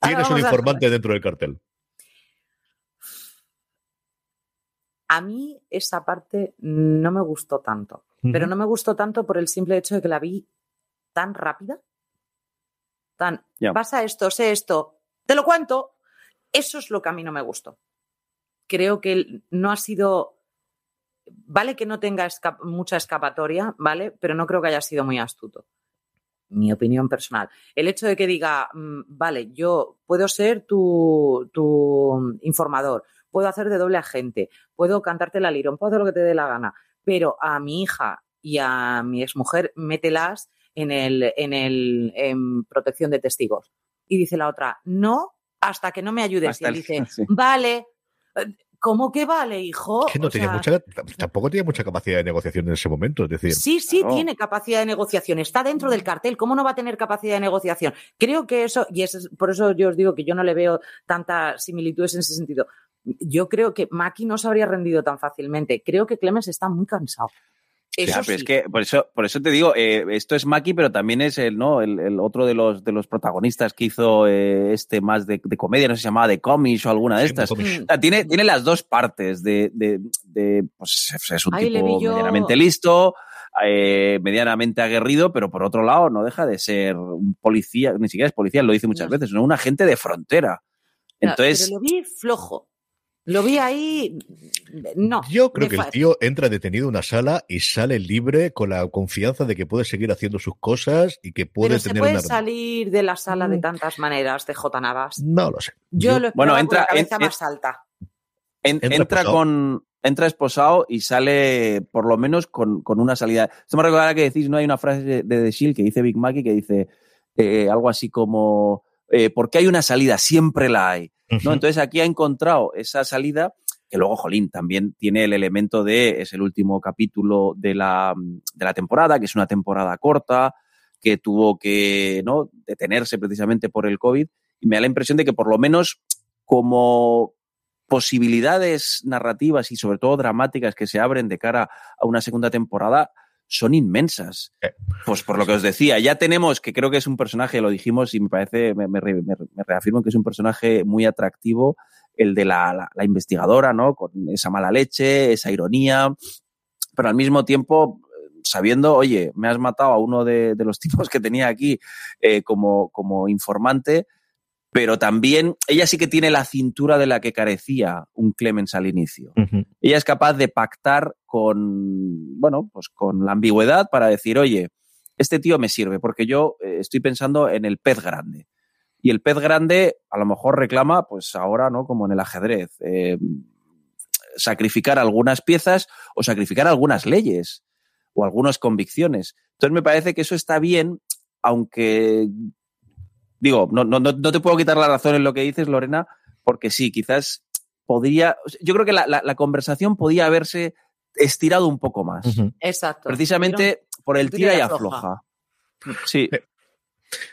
Tienes un informante dentro del cartel. A mí esa parte no me gustó tanto, pero no me gustó tanto por el simple hecho de que la vi tan rápida, tan pasa esto, sé esto, te lo cuento. Eso es lo que a mí no me gustó. Creo que no ha sido vale que no tenga mucha escapatoria, ¿vale? Pero no creo que haya sido muy astuto. Mi opinión personal. El hecho de que diga, mm, vale, yo puedo ser tu, tu, informador, puedo hacer de doble agente, puedo cantarte la lirón, puedo hacer lo que te dé la gana, pero a mi hija y a mi exmujer, mételas en el, en el en protección de testigos. Y dice la otra, no, hasta que no me ayudes. y él dice, vale, ¿Cómo que vale, hijo? que no tenía mucha, tampoco tenía mucha capacidad de negociación en ese momento. Es decir, sí, sí, tiene capacidad de negociación. Está dentro del cartel. ¿Cómo no va a tener capacidad de negociación? Creo que eso, y es por eso yo os digo que yo no le veo tantas similitudes en ese sentido. Yo creo que Maki no se habría rendido tan fácilmente. Creo que Clemens está muy cansado. Eso es que por eso, por eso te digo, eh, esto es Maki, pero también es el, ¿no? El, otro de los, de los protagonistas que hizo eh, este más de, comedia, no sé si se llamaba de cómics o alguna de estas. tiene, tiene las dos partes de, de, pues es un tipo medianamente listo, eh, medianamente aguerrido, pero por otro lado no deja de ser un policía, ni siquiera es policía, lo dice muchas veces, ¿no? Un agente de frontera. Entonces, pero lo vi flojo. Lo vi ahí, no. Yo creo que el tío entra detenido en una sala y sale libre con la confianza de que puede seguir haciendo sus cosas y que puede Pero tener se puede salir de la sala de mm. tantas maneras de J. Navas. No lo sé. Yo, lo bueno, entra, con la cabeza más alta. entra, con entra esposado y sale por lo menos con, una salida. Esto me recuerda que decís, no hay una frase de The Shield que dice Big Mackie que dice eh, algo así como eh, porque hay una salida, siempre la hay. ¿No? Entonces aquí ha encontrado esa salida que luego, Jolín, también tiene el elemento de, es el último capítulo de la, de la temporada, que es una temporada corta, que tuvo que ¿no? detenerse precisamente por el COVID, y me da la impresión de que por lo menos como posibilidades narrativas y sobre todo dramáticas que se abren de cara a una segunda temporada, son inmensas. Eh, pues por lo que os decía, ya tenemos, que creo que es un personaje, lo dijimos y me parece, me, me, reafirmo que es un personaje muy atractivo, el de la, la, investigadora, ¿no? Con esa mala leche, esa ironía, pero al mismo tiempo sabiendo, oye, me has matado a uno de, de los tipos que tenía aquí eh, como, como informante, pero también ella sí que tiene la cintura de la que carecía un Clemens al inicio. Ella es capaz de pactar con, bueno, pues con la ambigüedad para decir, oye, este tío me sirve porque yo eh, estoy pensando en el pez grande. Y el pez grande a lo mejor reclama, pues ahora, ¿no? Como en el ajedrez, eh, sacrificar algunas piezas o sacrificar algunas leyes o algunas convicciones. Entonces me parece que eso está bien, aunque digo, no, no, no te puedo quitar la razón en lo que dices, Lorena, porque sí, quizás podría, yo creo que la, la, conversación podía haberse estirado un poco más. Exacto. Precisamente por el tira y afloja. Sí.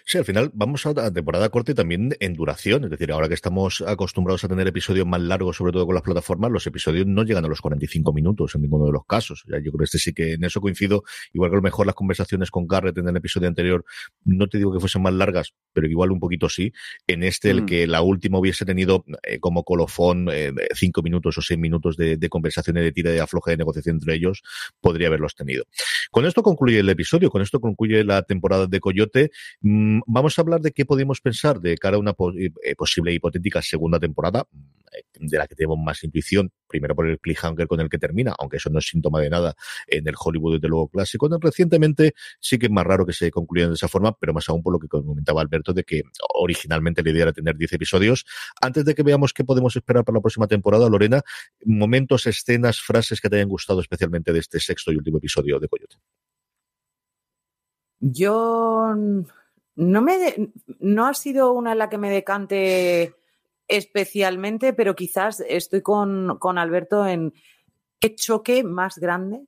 Sí, al final vamos a temporada corta y también en duración. Es decir, ahora que estamos acostumbrados a tener episodios más largos, sobre todo con las plataformas, los episodios no llegan a los 45 minutos en ninguno de los casos. yo creo que este sí que en eso coincido. Igual que a lo mejor las conversaciones con Garrett en el episodio anterior, no te digo que fuesen más largas, pero igual un poquito sí. En este, el mm. que la última hubiese tenido eh, como colofón eh, cinco minutos o seis minutos de, de conversaciones de tira de afloje de negociación entre ellos, podría haberlos tenido. Con esto concluye el episodio, con esto concluye la temporada de Coyote Vamos a hablar de qué podemos pensar de cara a una po- eh, posible hipotética segunda temporada, eh, de la que tenemos más intuición, primero por el cliffhanger con el que termina, aunque eso no es síntoma de nada en el Hollywood desde luego clásico. Recientemente sí que es más raro que se concluyan de esa forma, pero más aún por lo que comentaba Alberto de que originalmente la idea era tener 10 episodios. Antes de que veamos qué podemos esperar para la próxima temporada, Lorena, momentos, escenas, frases que te hayan gustado especialmente de este sexto y último episodio de Coyote. Yo no me no ha sido una en la que me decante especialmente, pero quizás estoy con, con Alberto en qué choque más grande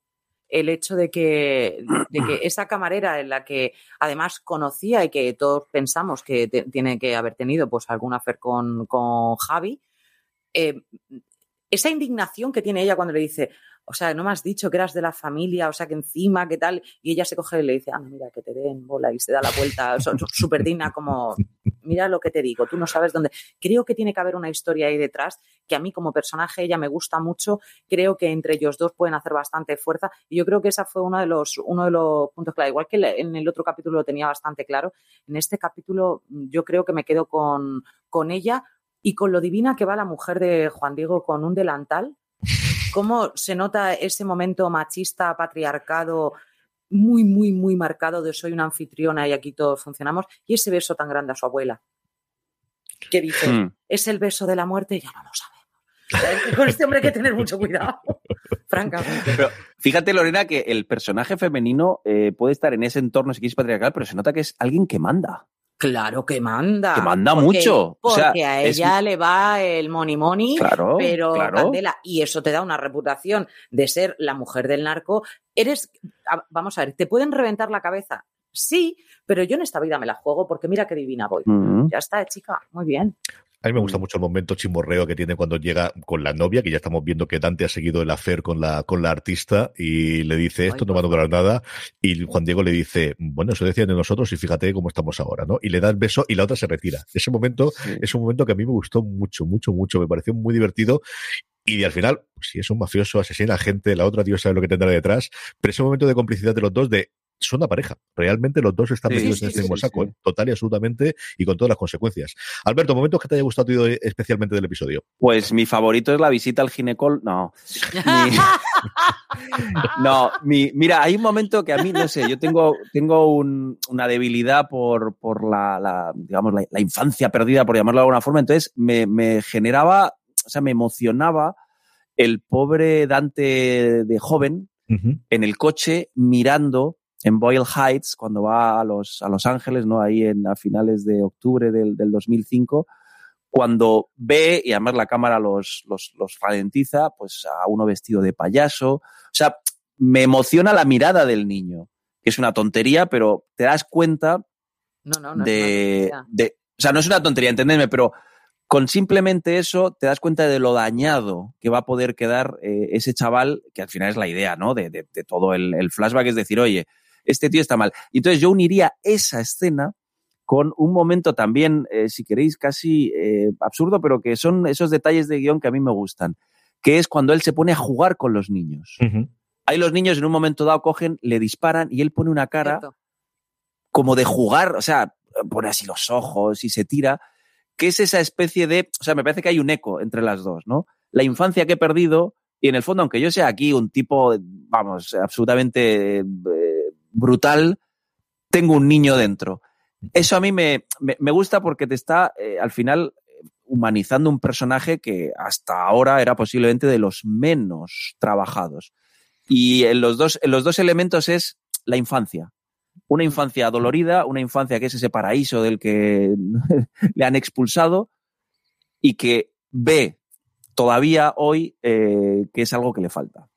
el hecho de que, de que esa camarera en la que además conocía y que todos pensamos que tiene que haber tenido pues algún afer con, con Javi, eh, esa indignación que tiene ella cuando le dice, o sea, no me has dicho que eras de la familia, o sea, que encima, ¿qué tal? Y ella se coge y le dice, ah, mira, que te den bola y se da la vuelta, súper digna, como, mira lo que te digo, tú no sabes dónde. Creo que tiene que haber una historia ahí detrás, que a mí como personaje ella me gusta mucho, creo que entre ellos dos pueden hacer bastante fuerza, y yo creo que esa fue uno de los, uno de los puntos clave. Igual que en el otro capítulo lo tenía bastante claro, en este capítulo yo creo que me quedo con, con ella y con lo divina que va la mujer de Juan Diego con un delantal cómo se nota ese momento machista, patriarcado, muy, muy, muy marcado de soy una anfitriona y aquí todos funcionamos, y ese beso tan grande a su abuela. Que dice, Hmm. es el beso de la muerte, ya no lo sabemos. Con este hombre hay que tener mucho cuidado, francamente. Pero fíjate, Lorena, que el personaje femenino eh, puede estar en ese entorno, si quieres, patriarcal, pero se nota que es alguien que manda. Claro que manda. Que manda porque- mucho. O sea, Porque a es- ella le va el money money, Claro, pero claro. Candela, y eso te da una reputación de ser la mujer del narco. Eres, vamos a ver, ¿te pueden reventar la cabeza? Sí, pero yo en esta vida me la juego porque mira qué divina voy. Mm. Ya está, chica, muy bien. A mí me gusta mucho el momento chimorreo que tiene cuando llega con la novia, que ya estamos viendo que Dante ha seguido el afer con la, con la artista y le dice esto no va a durar nada. Y Juan Diego le dice, bueno, eso decían de nosotros y fíjate cómo estamos ahora, ¿no? Y le da el beso y la otra se retira. Ese momento Sí. es un momento que a mí me gustó mucho, mucho, mucho. Me pareció muy divertido. Y al final, pues, si es un mafioso, asesina a gente, la otra Dios sabe lo que tendrá detrás. Pero ese momento de complicidad de los dos, de son una pareja. Realmente los dos están Sí, metidos sí, en este sí, mismo sí, saco, sí. ¿eh? total y absolutamente, y con todas las consecuencias. Alberto, momentos que te haya gustado tío, especialmente del episodio. Pues mi favorito es la visita al ginecol. No. Mi- no, mi- mira, hay un momento que a mí, no sé, yo tengo, tengo un- una debilidad por, por la, la, digamos, la, la infancia perdida, por llamarlo de alguna forma. Entonces me, me generaba, o sea, me emocionaba el pobre Dante de joven en el coche mirando en Boyle Heights cuando va a Los, a los Ángeles, ¿no? Ahí en, a finales de octubre del, del 2005, cuando ve, y además la cámara los, los, los ralentiza, pues a uno vestido de payaso. O sea, me emociona la mirada del niño, que es una tontería, pero te das cuenta No, no, no. de, de- O sea, no es una tontería, entendedme, pero con simplemente eso te das cuenta de lo dañado que va a poder quedar eh, ese chaval, que al final es la idea, ¿no? De, de- de todo el, el flashback, es decir, oye, este tío está mal. Y entonces yo uniría esa escena con un momento también, eh, si queréis, casi eh, absurdo, pero que son esos detalles de guion que a mí me gustan, que es cuando él se pone a jugar con los niños. Ahí los niños en un momento dado cogen, le disparan y él pone una cara Cierto. como de jugar, o sea, pone así los ojos y se tira, que es esa especie de, o sea, me parece que hay un eco entre las dos, ¿no? La infancia que he perdido y en el fondo, aunque yo sea aquí un tipo, vamos, absolutamente eh, brutal, tengo un niño dentro. Eso a mí me, me, me gusta porque te está, eh, al final, humanizando un personaje que hasta ahora era posiblemente de los menos trabajados. Y en los dos, en los dos elementos es la infancia. Una infancia dolorida, una infancia que es ese paraíso del que le han expulsado y que ve todavía hoy eh, que es algo que le falta.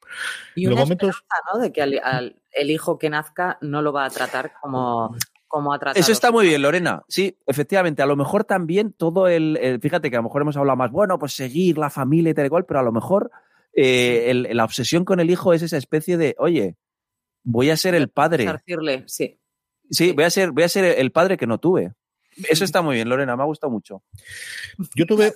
Y Los una momentos- esperanza, ¿no? De que al- al- el hijo que nazca no lo va a tratar como, como ha tratado. Eso está muy bien, Lorena. Sí, efectivamente. A lo mejor también todo el, el- Fíjate que a lo mejor hemos hablado más, bueno, pues seguir la familia y tal y cual, pero a lo mejor eh, el- la obsesión con el hijo es esa especie de, oye, voy a ser el padre. Sí. Sí, voy a ser, voy a ser el padre que no tuve. Eso está muy bien, Lorena, me ha gustado mucho. Yo tuve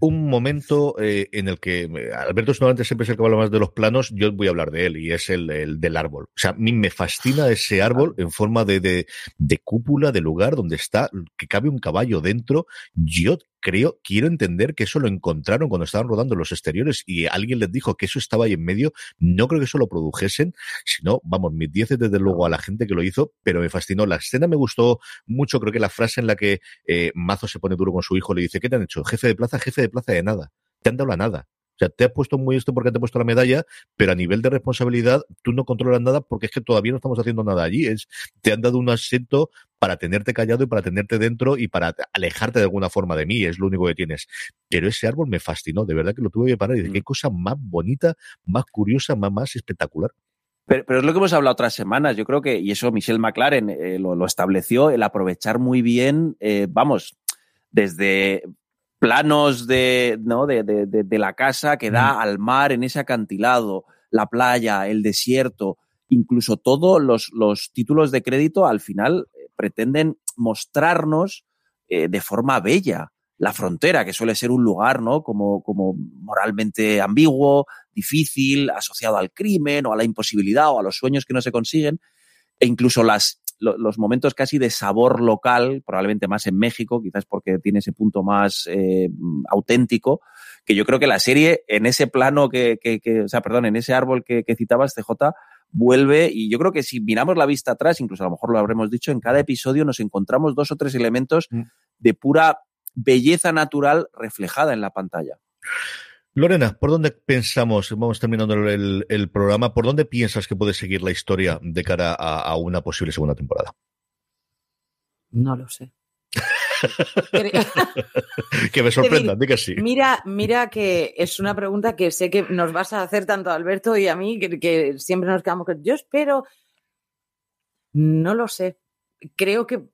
un momento eh, en el que eh, Alberto normalmente siempre es el que habla más de los planos, yo voy a hablar de él y es el, el del árbol. O sea, a mí me fascina ese árbol en forma de, de, de cúpula, de lugar donde está, que cabe un caballo dentro. Yo creo, quiero entender que eso lo encontraron cuando estaban rodando los exteriores y alguien les dijo que eso estaba ahí en medio. No creo que eso lo produjesen, sino, vamos, mis dieces desde luego a la gente que lo hizo, pero me fascinó. La escena me gustó mucho, creo que la frase en la que eh, Mazo se pone duro con su hijo le dice, ¿qué te han hecho? Jefe de plaza, jefe de plaza de nada. Te han dado la nada. O sea, te has puesto muy esto porque te he puesto la medalla, pero a nivel de responsabilidad tú no controlas nada porque es que todavía no estamos haciendo nada allí. Es, te han dado un asiento para tenerte callado y para tenerte dentro y para alejarte de alguna forma de mí, es lo único que tienes. Pero ese árbol me fascinó, de verdad que lo tuve que parar y de qué cosa más bonita, más curiosa, más, más espectacular. Pero, pero, es lo que hemos hablado otras semanas. Yo creo que, y eso Michelle McLaren eh, lo, lo, estableció, el aprovechar muy bien, eh, vamos, desde planos de, ¿no? de, de, de, de la casa que da mm. al mar en ese acantilado, la playa, el desierto, incluso todos los, los títulos de crédito al final eh, pretenden mostrarnos eh, de forma bella la frontera, que suele ser un lugar, ¿no? Como, como moralmente ambiguo, difícil, asociado al crimen o a la imposibilidad o a los sueños que no se consiguen, e incluso las, los momentos casi de sabor local, probablemente más en México, quizás porque tiene ese punto más eh, auténtico, que yo creo que la serie en ese plano que, que, que o sea, perdón, en ese árbol que, que citabas, CJ, vuelve y yo creo que si miramos la vista atrás, incluso a lo mejor lo habremos dicho, en cada episodio nos encontramos dos o tres elementos mm. de pura belleza natural reflejada en la pantalla. Lorena, ¿por dónde pensamos, vamos terminando el, el, programa, ¿por dónde piensas que puede seguir la historia de cara a, a una posible segunda temporada? No lo sé. que me sorprenda, diga sí. Mira, mira que es una pregunta que sé que nos vas a hacer tanto a Alberto y a mí, que, que siempre nos quedamos con. Yo espero. No lo sé. Creo que,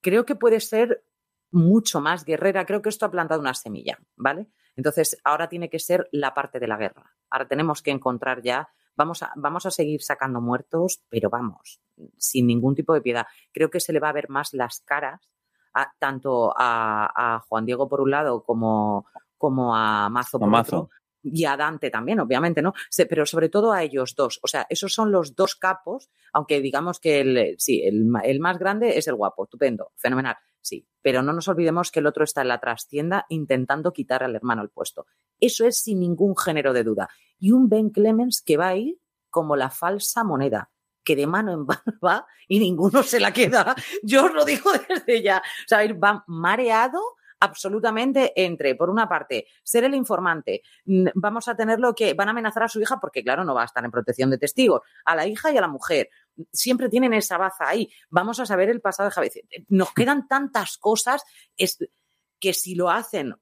creo que puede ser mucho más guerrera. Creo que esto ha plantado una semilla, ¿vale? Entonces, ahora tiene que ser la parte de la guerra. Ahora tenemos que encontrar ya, vamos a, vamos a seguir sacando muertos, pero vamos, sin ningún tipo de piedad. Creo que se le va a ver más las caras, a, tanto a, a, Juan Diego por un lado como, como a Mazo por Mazo. otro. Y a Dante también, obviamente, ¿no? Pero sobre todo a ellos dos. O sea, esos son los dos capos, aunque digamos que el, sí, el, el más grande es el guapo, estupendo, fenomenal sí, pero no nos olvidemos que el otro está en la trastienda intentando quitar al hermano el puesto. Eso es sin ningún género de duda. Y un Ben Clemens que va a ir como la falsa moneda, que de mano en mano va y ninguno se la queda. Yo os lo digo desde ya. O sea, va mareado absolutamente entre, por una parte, ser el informante, vamos a tenerlo que van a amenazar a su hija porque, claro, no va a estar en protección de testigos, a la hija y a la mujer. Siempre tienen esa baza ahí. Vamos a saber el pasado de Javier. Nos quedan tantas cosas es, que si lo hacen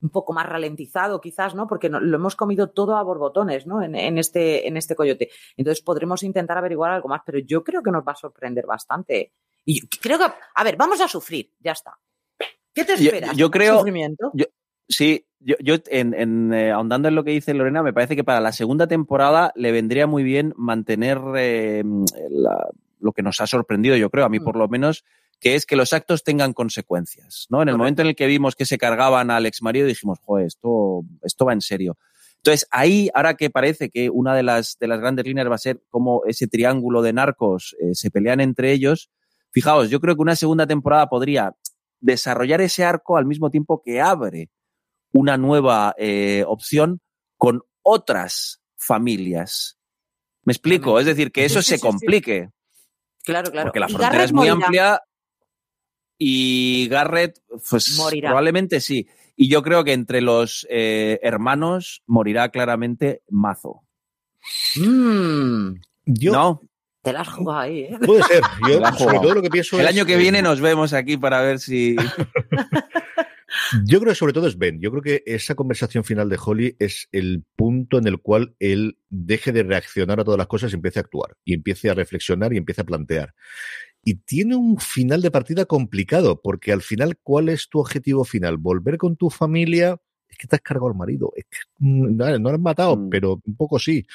un poco más ralentizado quizás, ¿no? Porque lo hemos comido todo a borbotones, ¿no? En, en, este, en este coyote. Entonces podremos intentar averiguar algo más, pero yo creo que nos va a sorprender bastante. Y yo creo que, a ver, vamos a sufrir, ya está. ¿Qué te esperas? Yo, yo creo. Yo, sí, yo, yo en, en eh, ahondando en lo que dice Lorena, me parece que para la segunda temporada le vendría muy bien mantener eh, la, lo que nos ha sorprendido, yo creo, a mí mm. por lo menos, que es que los actos tengan consecuencias. ¿no? En el momento en el que vimos que se cargaban al ex marido, dijimos, joder, esto, esto va en serio. Entonces, ahí, ahora que parece que una de las, de las grandes líneas va a ser cómo ese triángulo de narcos eh, se pelean entre ellos, fijaos, yo creo que una segunda temporada podría desarrollar ese arco al mismo tiempo que abre una nueva eh, opción con otras familias. ¿Me explico? Es decir, que eso sí, sí, se complique. Sí, claro, claro. Porque la frontera Garrett es muy morirá. amplia y Garrett, pues morirá. probablemente sí. Y yo creo que entre los eh, hermanos morirá claramente Mazo. Mm. Yo, no. Te la has jugado ahí, ¿eh? Puede ser. Yo, sobre todo lo que pienso El es, año que viene nos vemos aquí para ver si. Yo creo que sobre todo es Ben. Yo creo que esa conversación final de Holly es el punto en el cual él deje de reaccionar a todas las cosas y empiece a actuar. Y empiece a reflexionar y empiece a plantear. Y tiene un final de partida complicado, porque al final, ¿cuál es tu objetivo final? ¿Volver con tu familia? Es que te has cargado al marido. Es que no, no lo has matado, mm. pero un poco sí.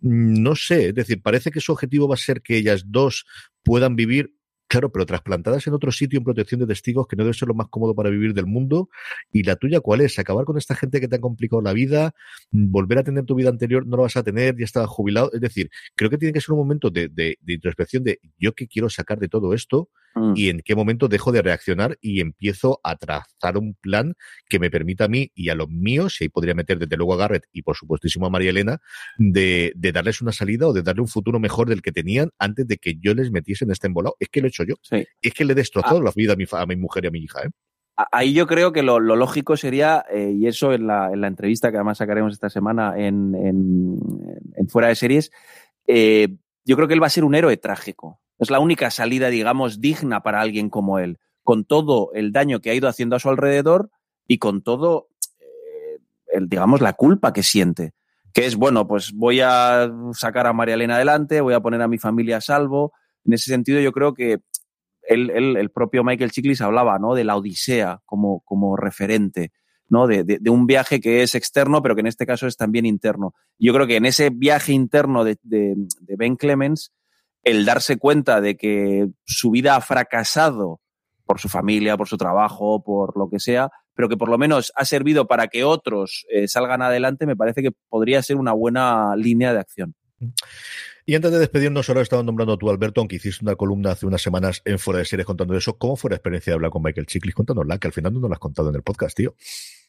No sé, es decir, parece que su objetivo va a ser que ellas dos puedan vivir Claro, pero trasplantadas en otro sitio en protección de testigos que no debe ser lo más cómodo para vivir del mundo. ¿Y la tuya cuál es? ¿Acabar con esta gente que te ha complicado la vida? ¿Volver a tener tu vida anterior? ¿No lo vas a tener? ¿Ya estaba jubilado? Es decir, creo que tiene que ser un momento de, de, de introspección de yo qué quiero sacar de todo esto Mm. y en qué momento dejo de reaccionar y empiezo a trazar un plan que me permita a mí y a los míos, y ahí podría meter desde luego a Garrett y por supuestísimo a María Elena, de, de darles una salida o de darle un futuro mejor del que tenían antes de que yo les metiese en este embolado. Es que lo he hecho yo. Sí. Es que le he destrozado la vida a mi, a mi mujer y a mi hija. ¿eh? Ahí yo creo que lo, lo lógico sería, eh, y eso en la, en la entrevista que además sacaremos esta semana en, en- en Fuera de Series, eh, yo creo que él va a ser un héroe trágico. Es la única salida, digamos, digna para alguien como él, con todo el daño que ha ido haciendo a su alrededor y con todo, eh, el, digamos, la culpa que siente. Que es, bueno, pues voy a sacar a María Elena adelante, voy a poner a mi familia a salvo. En ese sentido, yo creo que él, él- el propio Michael Chiklis hablaba ¿no? de la Odisea como, como referente, ¿no? De, de- un viaje que es externo, pero que en este caso es también interno. Yo creo que en ese viaje interno de Ben Clemens, el darse cuenta de que su vida ha fracasado por su familia, por su trabajo, por lo que sea, pero que por lo menos ha servido para que otros eh, salgan adelante, me parece que podría ser una buena línea de acción. Y antes de despedirnos, ahora estaba nombrando tú, Alberto, aunque hiciste una columna hace unas semanas en Fuera de Series contando eso. ¿Cómo fue la experiencia de hablar con Michael Chiklis? Cuéntanosla, que al final no nos la has contado en el podcast, tío.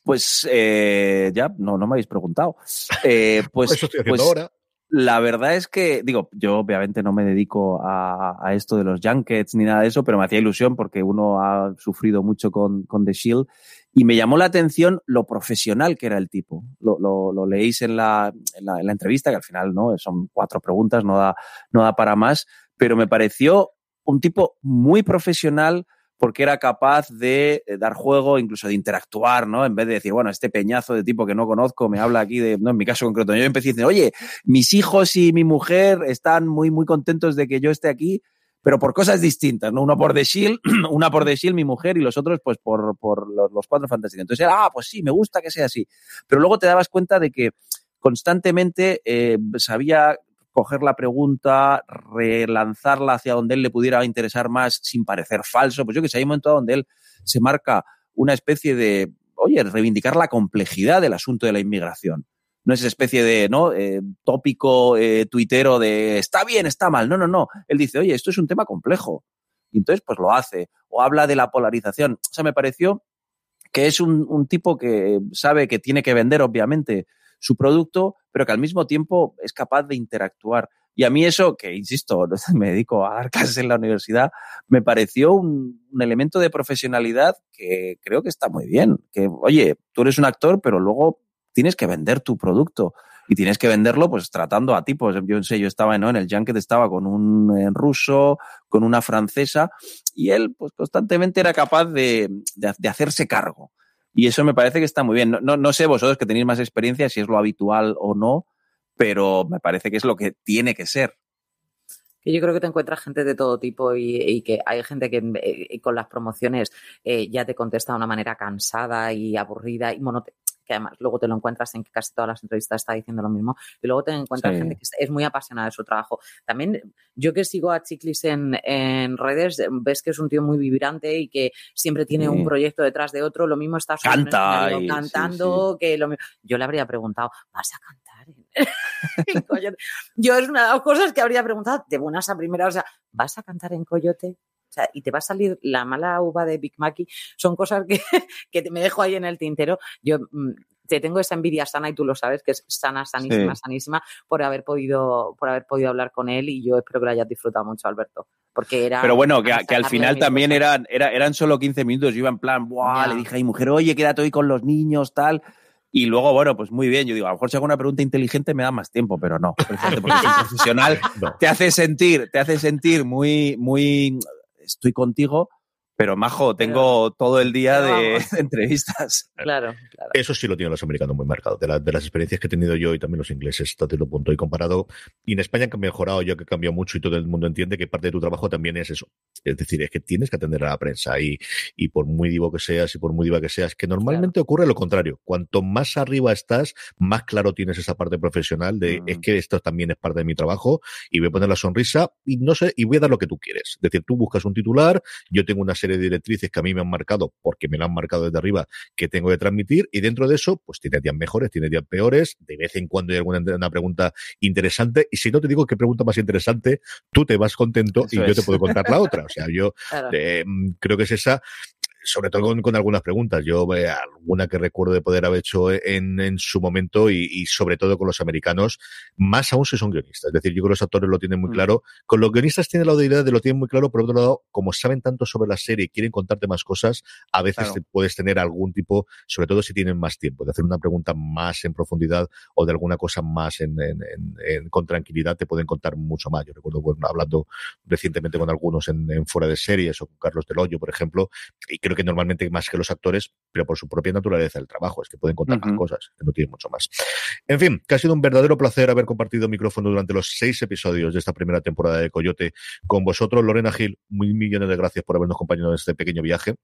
Pues eh, ya, no, no me habéis preguntado. Eh, pues, Eso estoy haciendo pues, ahora. La verdad es que, digo, yo obviamente no me dedico a, esto de los junkets ni nada de eso, pero me hacía ilusión porque uno ha sufrido mucho con, con The Shield y me llamó la atención lo profesional que era el tipo. Lo, lo, lo leéis en la, en la, en la entrevista, que al final no son cuatro preguntas, no da, no da para más, pero me pareció un tipo muy profesional porque era capaz de eh, dar juego, incluso de interactuar, ¿no? En vez de decir, bueno, este peñazo de tipo que no conozco me habla aquí de, no, en mi caso concreto, yo empecé diciendo, oye, mis hijos y mi mujer están muy, muy contentos de que yo esté aquí, pero por cosas distintas, ¿no? Uno por The Shield, una por The Shield, mi mujer, y los otros, pues, por, por los, cuatro fantásticos. Entonces era, ah, pues sí, me gusta que sea así. Pero luego te dabas cuenta de que constantemente eh, sabía coger la pregunta, relanzarla hacia donde él le pudiera interesar más sin parecer falso. Pues yo que sé, hay un momento donde él se marca una especie de, oye, reivindicar la complejidad del asunto de la inmigración. No es esa especie de ¿no? Eh, tópico eh, tuitero de está bien, está mal. No, no, no. Él dice, oye, esto es un tema complejo. Y entonces, pues lo hace. O habla de la polarización. O sea, me pareció que es un, un tipo que sabe que tiene que vender, obviamente, su producto, pero que al mismo tiempo es capaz de interactuar. Y a mí eso, que insisto, me dedico a dar clases en la universidad, me pareció un, elemento de profesionalidad que creo que está muy bien. Que, oye, tú eres un actor, pero luego tienes que vender tu producto. Y tienes que venderlo, pues tratando a tipos. Yo sé, yo estaba ¿no? en el Junket, estaba con un en ruso, con una francesa, y él, pues constantemente era capaz de, de hacerse cargo. Y eso me parece que está muy bien. No, no, no, sé vosotros que tenéis más experiencia si es lo habitual o no, pero me parece que es lo que tiene que ser. Que yo creo que te encuentras gente de todo tipo y, y que hay gente que eh, con las promociones eh, ya te contesta de una manera cansada y aburrida y monote que además luego te lo encuentras en que casi todas las entrevistas está diciendo lo mismo, y luego te encuentras sí. gente que es muy apasionada de su trabajo. También yo que sigo a Chiclis en, en, redes, ves que es un tío muy vibrante y que siempre tiene sí. un proyecto detrás de otro, lo mismo está Canta y, cantando, sí, que lo Yo le habría preguntado, ¿vas a cantar? en Coyote? Yo es una de las cosas que habría preguntado de buenas a primeras, o sea, ¿vas a cantar en Coyote? O sea, y te va a salir la mala uva de Big Mackey. Son cosas que, que te me dejo ahí en el tintero. Yo mmm, te tengo esa envidia sana y tú lo sabes, que es sana, sanísima, sí. sanísima, por haber podido, por haber podido hablar con él y yo espero que lo hayas disfrutado mucho, Alberto. Porque era. Pero bueno, que, que al final también eran, era, eran solo 15 minutos. Yo iba en plan, ¡buah! Le dije a mi mujer, oye, quédate hoy con los niños, tal. Y luego, bueno, pues muy bien. Yo digo, a lo mejor si hago una pregunta inteligente me da más tiempo, pero no. Porque ser profesional no. te hace sentir, te hace sentir muy, muy estoy contigo, pero majo, tengo pero, todo el día de entrevistas. Claro, claro. Eso sí lo tienen los americanos muy marcado. De, la, de, las experiencias que he tenido yo y también los ingleses, lo punto y comparado. Y en España han mejorado, yo que he cambiado mucho y todo el mundo entiende que parte de tu trabajo también es eso. Es decir, es que tienes que atender a la prensa y, y por muy divo que seas y por muy diva que seas, que normalmente ocurre lo contrario. Cuanto más arriba estás, más claro tienes esa parte profesional de es Mm. que esto también es parte de mi trabajo y voy a poner la sonrisa y no sé, y voy a dar lo que tú quieres. Es decir, tú buscas un titular, yo tengo una serie de directrices que a mí me han marcado porque me lo han marcado desde arriba que tengo que transmitir y dentro de eso, pues tienes días mejores, tienes días peores, de vez en cuando hay alguna una pregunta interesante y si no te digo qué pregunta más interesante, tú te vas contento Eso y yo te puedo contar la otra. O sea, yo Claro. eh, mm, creo que es esa sobre todo con, con algunas preguntas. Yo, eh, alguna que recuerdo de poder haber hecho en, en su momento y, y sobre todo con los americanos, más aún si son guionistas. Es decir, yo creo que los actores lo tienen muy Mm. claro. Con los guionistas tienen la idea de lo tienen muy claro, por otro lado, como saben tanto sobre la serie y quieren contarte más cosas, a veces Claro. te puedes tener algún tipo, sobre todo si tienen más tiempo, de hacer una pregunta más en profundidad o de alguna cosa más en, en- en- en- con tranquilidad, te pueden contar mucho más. Yo recuerdo bueno, hablando recientemente con algunos en, en fuera de series o con Carlos Del Hoyo, por ejemplo, y creo que normalmente más que los actores, pero por su propia naturaleza del trabajo, es que pueden contar más cosas, que no tienen mucho más. En fin, que ha sido un verdadero placer haber compartido micrófono durante los seis episodios de esta primera temporada de Coyote con vosotros, Lorena Gil. Muy millones de gracias por habernos acompañado en este pequeño viaje.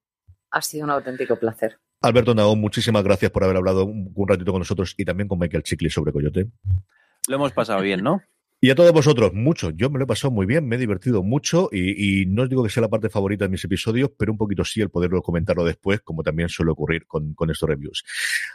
Ha sido un auténtico placer. Alberto Naón, muchísimas gracias por haber hablado un, un ratito con nosotros y también con Michael Chicli sobre Coyote. Lo hemos pasado bien, ¿no? Y a todos vosotros, mucho. Yo me lo he pasado muy bien, me he divertido mucho y, y no os digo que sea la parte favorita de mis episodios, pero un poquito sí el poderlo comentarlo después, como también suele ocurrir con, con estos reviews.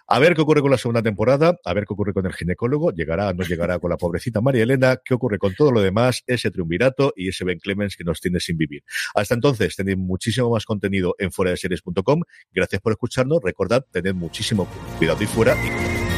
A ver qué ocurre con la segunda temporada, a ver qué ocurre con el ginecólogo, llegará, no llegará con la pobrecita María Elena, qué ocurre con todo lo demás, ese triunvirato y ese Ben Clemens que nos tiene sin vivir. Hasta entonces, tenéis muchísimo más contenido en fuera de series.com. Gracias por escucharnos. Recordad, tened muchísimo cuidado y fuera y